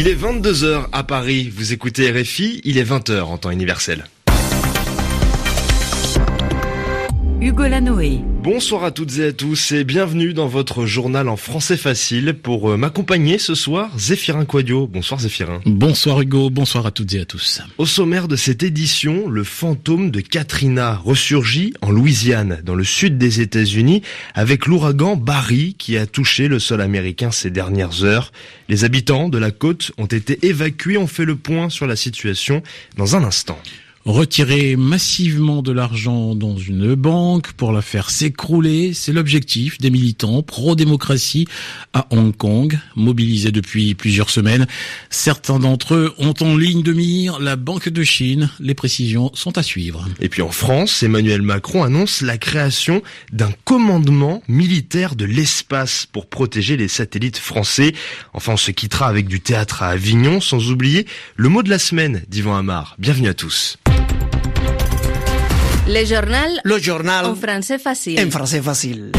Il est 22h à Paris, vous écoutez RFI, il est 20h en temps universel. Hugo Lanoé. Bonsoir à toutes et à tous et bienvenue dans votre journal en français facile. Pour euh, m'accompagner ce soir, Zéphirin Quadio. Bonsoir Zéphirin. Bonsoir Hugo, bonsoir à toutes et à tous. Au sommaire de cette édition, le fantôme de Katrina ressurgit en Louisiane, dans le sud des États-Unis, avec l'ouragan Barry qui a touché le sol américain ces dernières heures. Les habitants de la côte ont été évacués, on fait le point sur la situation dans un instant retirer massivement de l'argent dans une banque pour la faire s'écrouler, c'est l'objectif des militants pro-démocratie à Hong Kong, mobilisés depuis plusieurs semaines. Certains d'entre eux ont en ligne de mire la Banque de Chine. Les précisions sont à suivre. Et puis en France, Emmanuel Macron annonce la création d'un commandement militaire de l'espace pour protéger les satellites français. Enfin, on se quittera avec du théâtre à Avignon, sans oublier le mot de la semaine d'Yvan Amar. Bienvenue à tous. Le journal. Le journal. En français facile. En français facile.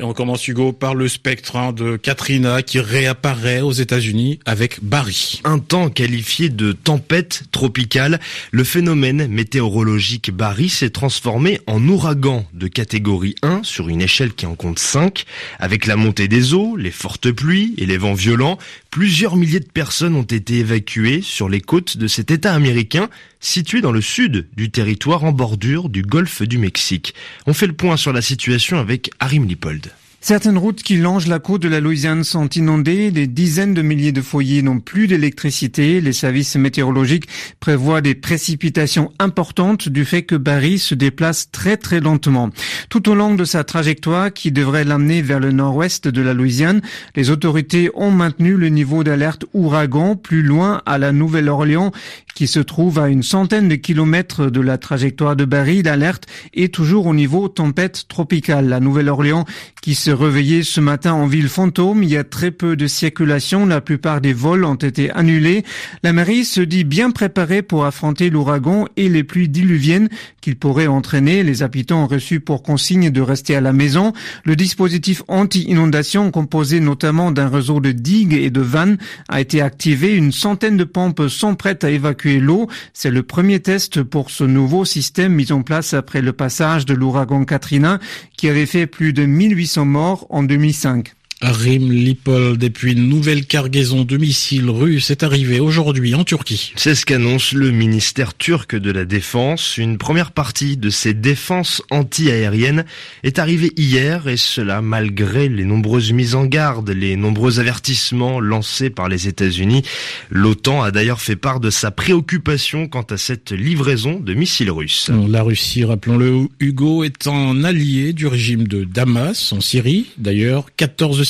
Et on commence Hugo par le spectre hein, de Katrina qui réapparaît aux États-Unis avec Barry. Un temps qualifié de tempête tropicale, le phénomène météorologique Barry s'est transformé en ouragan de catégorie 1 sur une échelle qui en compte 5. Avec la montée des eaux, les fortes pluies et les vents violents, plusieurs milliers de personnes ont été évacuées sur les côtes de cet État américain situé dans le sud du territoire en bordure du golfe du Mexique. On fait le point sur la situation avec Arim Lipold. Certaines routes qui longent la côte de la Louisiane sont inondées, des dizaines de milliers de foyers n'ont plus d'électricité, les services météorologiques prévoient des précipitations importantes du fait que Barry se déplace très très lentement. Tout au long de sa trajectoire qui devrait l'amener vers le nord-ouest de la Louisiane, les autorités ont maintenu le niveau d'alerte ouragan plus loin à la Nouvelle-Orléans qui se trouve à une centaine de kilomètres de la trajectoire de Barry. L'alerte est toujours au niveau tempête tropicale. La Nouvelle-Orléans qui se réveillait ce matin en ville fantôme. Il y a très peu de circulation. La plupart des vols ont été annulés. La mairie se dit bien préparée pour affronter l'ouragan et les pluies diluviennes qu'il pourrait entraîner. Les habitants ont reçu pour consigne de rester à la maison. Le dispositif anti-inondation, composé notamment d'un réseau de digues et de vannes, a été activé. Une centaine de pompes sont prêtes à évacuer l'eau. C'est le premier test pour ce nouveau système mis en place après le passage de l'ouragan Katrina qui avait fait plus de 1800 morts en 2005. Rim Lipol, depuis une nouvelle cargaison de missiles russes est arrivée aujourd'hui en Turquie. C'est ce qu'annonce le ministère turc de la Défense. Une première partie de ces défenses anti-aériennes est arrivée hier et cela malgré les nombreuses mises en garde, les nombreux avertissements lancés par les États-Unis. L'OTAN a d'ailleurs fait part de sa préoccupation quant à cette livraison de missiles russes. La Russie, rappelons-le, Hugo est un allié du régime de Damas en Syrie. D'ailleurs, 14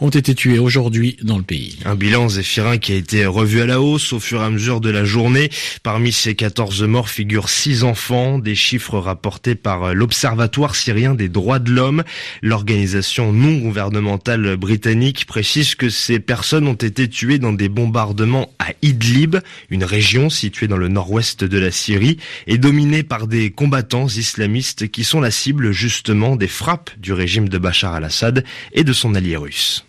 ont été tués aujourd'hui dans le pays. Un bilan zéphirin qui a été revu à la hausse au fur et à mesure de la journée. Parmi ces 14 morts figurent 6 enfants, des chiffres rapportés par l'Observatoire syrien des droits de l'homme. L'organisation non gouvernementale britannique précise que ces personnes ont été tuées dans des bombardements à Idlib, une région située dans le nord-ouest de la Syrie et dominée par des combattants islamistes qui sont la cible justement des frappes du régime de Bachar al-Assad et de son allié russe.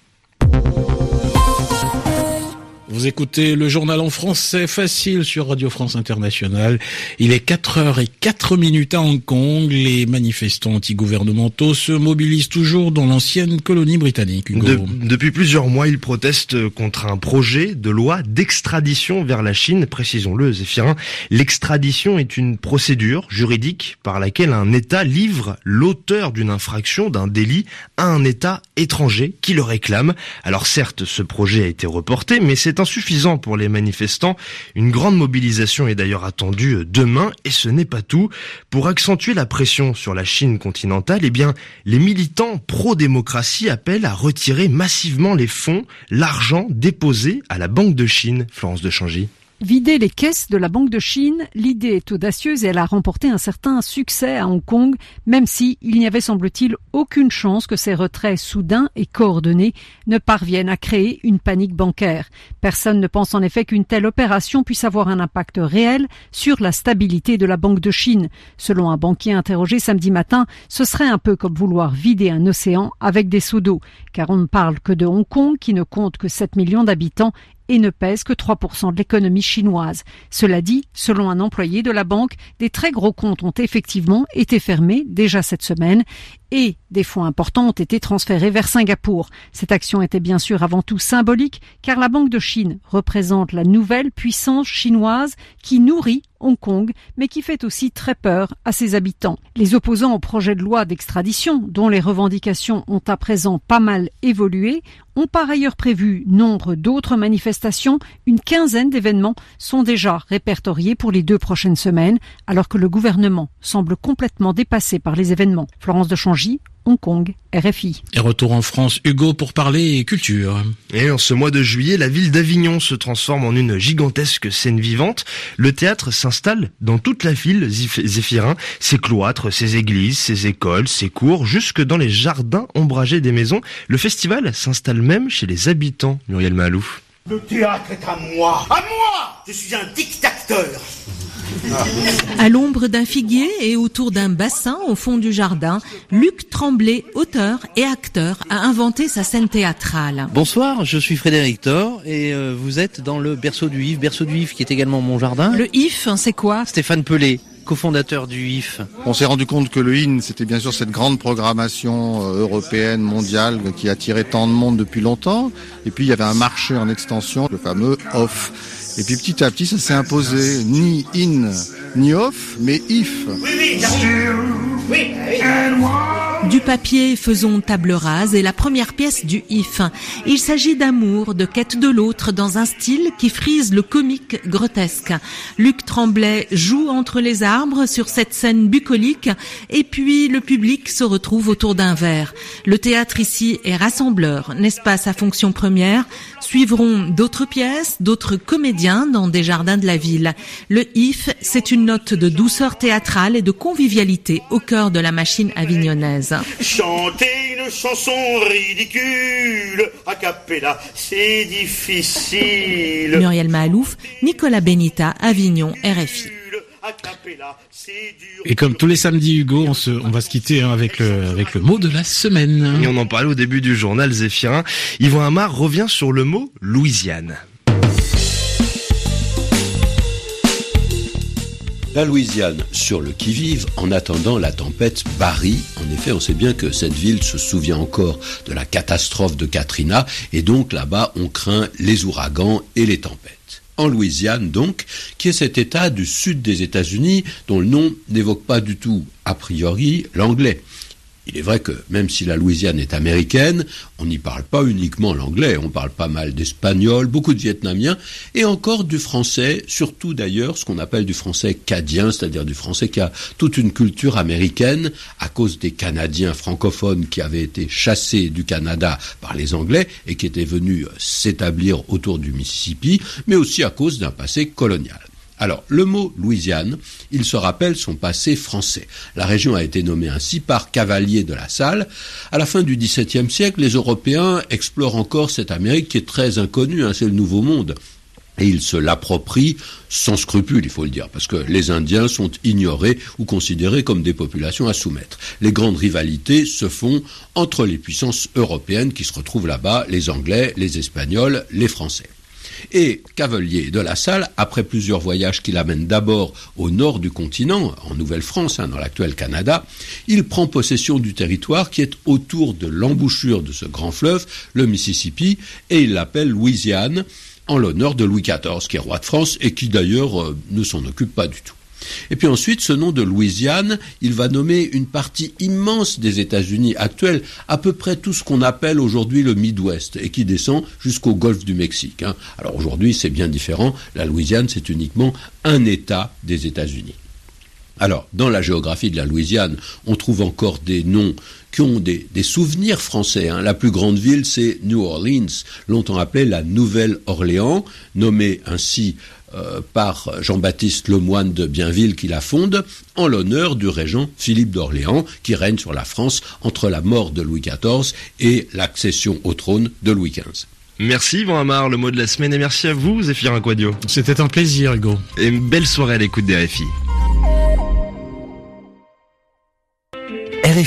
Vous écoutez le journal en français facile sur Radio France Internationale. Il est 4 heures et 4 minutes à Hong Kong. Les manifestants anti-gouvernementaux se mobilisent toujours dans l'ancienne colonie britannique. depuis plusieurs mois, ils protestent contre un projet de loi d'extradition vers la Chine. Précisons-le, Zéphirin, l'extradition est une procédure juridique par laquelle un État livre l'auteur d'une infraction, d'un délit, à un État étranger qui le réclame. Alors certes, ce projet a été reporté, mais c'est insuffisant pour les manifestants. Une grande mobilisation est d'ailleurs attendue demain et ce n'est pas tout. Pour accentuer la pression sur la Chine continentale, eh bien, les militants pro-démocratie appellent à retirer massivement les fonds, l'argent déposé à la Banque de Chine, Florence de Changy. Vider les caisses de la Banque de Chine, l'idée est audacieuse et elle a remporté un certain succès à Hong Kong, même si il n'y avait semble-t-il aucune chance que ces retraits soudains et coordonnés ne parviennent à créer une panique bancaire. Personne ne pense en effet qu'une telle opération puisse avoir un impact réel sur la stabilité de la Banque de Chine. Selon un banquier interrogé samedi matin, ce serait un peu comme vouloir vider un océan avec des seaux d'eau, car on ne parle que de Hong Kong qui ne compte que 7 millions d'habitants et ne pèse que 3% de l'économie chinoise. Cela dit, selon un employé de la banque, des très gros comptes ont effectivement été fermés déjà cette semaine et des fonds importants ont été transférés vers Singapour. Cette action était bien sûr avant tout symbolique car la Banque de Chine représente la nouvelle puissance chinoise qui nourrit Hong Kong, mais qui fait aussi très peur à ses habitants. Les opposants au projet de loi d'extradition, dont les revendications ont à présent pas mal évolué, ont par ailleurs prévu nombre d'autres manifestations. Une quinzaine d'événements sont déjà répertoriés pour les deux prochaines semaines, alors que le gouvernement semble complètement dépassé par les événements. Florence de Hong Kong, RFI. Et retour en France, Hugo, pour parler culture. Et en ce mois de juillet, la ville d'Avignon se transforme en une gigantesque scène vivante. Le théâtre s'installe dans toute la ville Zéphirin, ses cloîtres, ses églises, ses écoles, ses cours, jusque dans les jardins ombragés des maisons. Le festival s'installe même chez les habitants, Muriel Malouf. Le théâtre est à moi. À moi Je suis un dictateur. À l'ombre d'un figuier et autour d'un bassin au fond du jardin, Luc Tremblay, auteur et acteur, a inventé sa scène théâtrale. Bonsoir, je suis Frédéric Thor et euh, vous êtes dans le berceau du Yves, berceau du Yves qui est également mon jardin. Le IF, c'est quoi? Stéphane Pelé cofondateur du IF. On s'est rendu compte que le IN, c'était bien sûr cette grande programmation euh, européenne, mondiale, qui attirait tant de monde depuis longtemps. Et puis il y avait un marché en extension, le fameux OFF. Et puis petit à petit, ça s'est imposé, ni in, ni off, mais if. Oui, oui, Du papier, faisons table rase est la première pièce du if. Il s'agit d'amour, de quête de l'autre dans un style qui frise le comique grotesque. Luc Tremblay joue entre les arbres sur cette scène bucolique et puis le public se retrouve autour d'un verre. Le théâtre ici est rassembleur, n'est-ce pas sa fonction première? Suivront d'autres pièces, d'autres comédiens dans des jardins de la ville. Le if, c'est une note de douceur théâtrale et de convivialité au cœur de la machine avignonnaise. Chanter une chanson ridicule, a cappella, c'est difficile. Muriel Mahalouf, Nicolas Benita, Avignon, RFI. Et comme tous les samedis, Hugo, on, se, on va se quitter hein, avec, le, avec le mot de la semaine. Et on en parlait au début du journal Zéphirin. Yvon Amar revient sur le mot Louisiane. La Louisiane sur le qui-vive en attendant la tempête Barry. En effet, on sait bien que cette ville se souvient encore de la catastrophe de Katrina et donc là-bas on craint les ouragans et les tempêtes en Louisiane donc, qui est cet État du sud des États-Unis dont le nom n'évoque pas du tout, a priori, l'anglais. Il est vrai que même si la Louisiane est américaine, on n'y parle pas uniquement l'anglais, on parle pas mal d'espagnol, beaucoup de vietnamiens, et encore du français, surtout d'ailleurs ce qu'on appelle du français cadien, c'est-à-dire du français qui a toute une culture américaine à cause des Canadiens francophones qui avaient été chassés du Canada par les Anglais et qui étaient venus s'établir autour du Mississippi, mais aussi à cause d'un passé colonial. Alors, le mot Louisiane, il se rappelle son passé français. La région a été nommée ainsi par Cavalier de la Salle. À la fin du XVIIe siècle, les Européens explorent encore cette Amérique qui est très inconnue, hein, c'est le Nouveau Monde. Et ils se l'approprient sans scrupule, il faut le dire, parce que les Indiens sont ignorés ou considérés comme des populations à soumettre. Les grandes rivalités se font entre les puissances européennes qui se retrouvent là-bas, les Anglais, les Espagnols, les Français. Et Cavelier de la Salle, après plusieurs voyages qui l'amènent d'abord au nord du continent, en Nouvelle-France, hein, dans l'actuel Canada, il prend possession du territoire qui est autour de l'embouchure de ce grand fleuve, le Mississippi, et il l'appelle Louisiane, en l'honneur de Louis XIV, qui est roi de France et qui d'ailleurs euh, ne s'en occupe pas du tout. Et puis ensuite, ce nom de Louisiane, il va nommer une partie immense des États-Unis actuels, à peu près tout ce qu'on appelle aujourd'hui le Midwest, et qui descend jusqu'au golfe du Mexique. Hein. Alors aujourd'hui, c'est bien différent. La Louisiane, c'est uniquement un État des États-Unis. Alors, dans la géographie de la Louisiane, on trouve encore des noms qui ont des, souvenirs français. Hein. La plus grande ville, c'est New Orleans, longtemps appelée la Nouvelle-Orléans, nommée ainsi euh, par Jean-Baptiste Lemoine de Bienville qui la fonde en l'honneur du régent Philippe d'Orléans qui règne sur la France entre la mort de Louis XIV et l'accession au trône de Louis XV. Merci Yvan Amar, le mot de la semaine, et merci à vous Zéphirin Quadio. C'était un plaisir Hugo. Et une belle soirée à l'écoute des RFI.